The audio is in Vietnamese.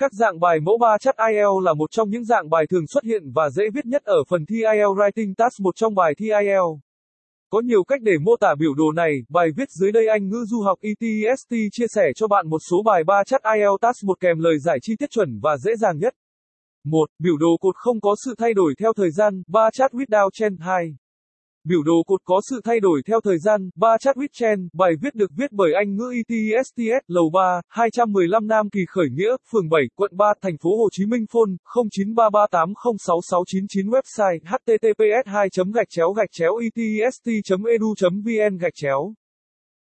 Các dạng bài mẫu 3 chất IELTS là một trong những dạng bài thường xuất hiện và dễ viết nhất ở phần thi IELTS Writing Task một trong bài thi IELTS. Có nhiều cách để mô tả biểu đồ này, bài viết dưới đây Anh ngữ du học ETST chia sẻ cho bạn một số bài 3 chất IELTS Task một kèm lời giải chi tiết chuẩn và dễ dàng nhất. 1. Biểu đồ cột không có sự thay đổi theo thời gian, 3 chat without change 2. Biểu đồ cột có sự thay đổi theo thời gian, 3 chat with chen, bài viết được viết bởi Anh ngữ ETSTS, lầu 3, 215 Nam Kỳ Khởi Nghĩa, phường 7, quận 3, thành phố Hồ Chí Minh phone, 0933806699 website, https 2 gạch chéo gạch chéo etst edu vn gạch chéo.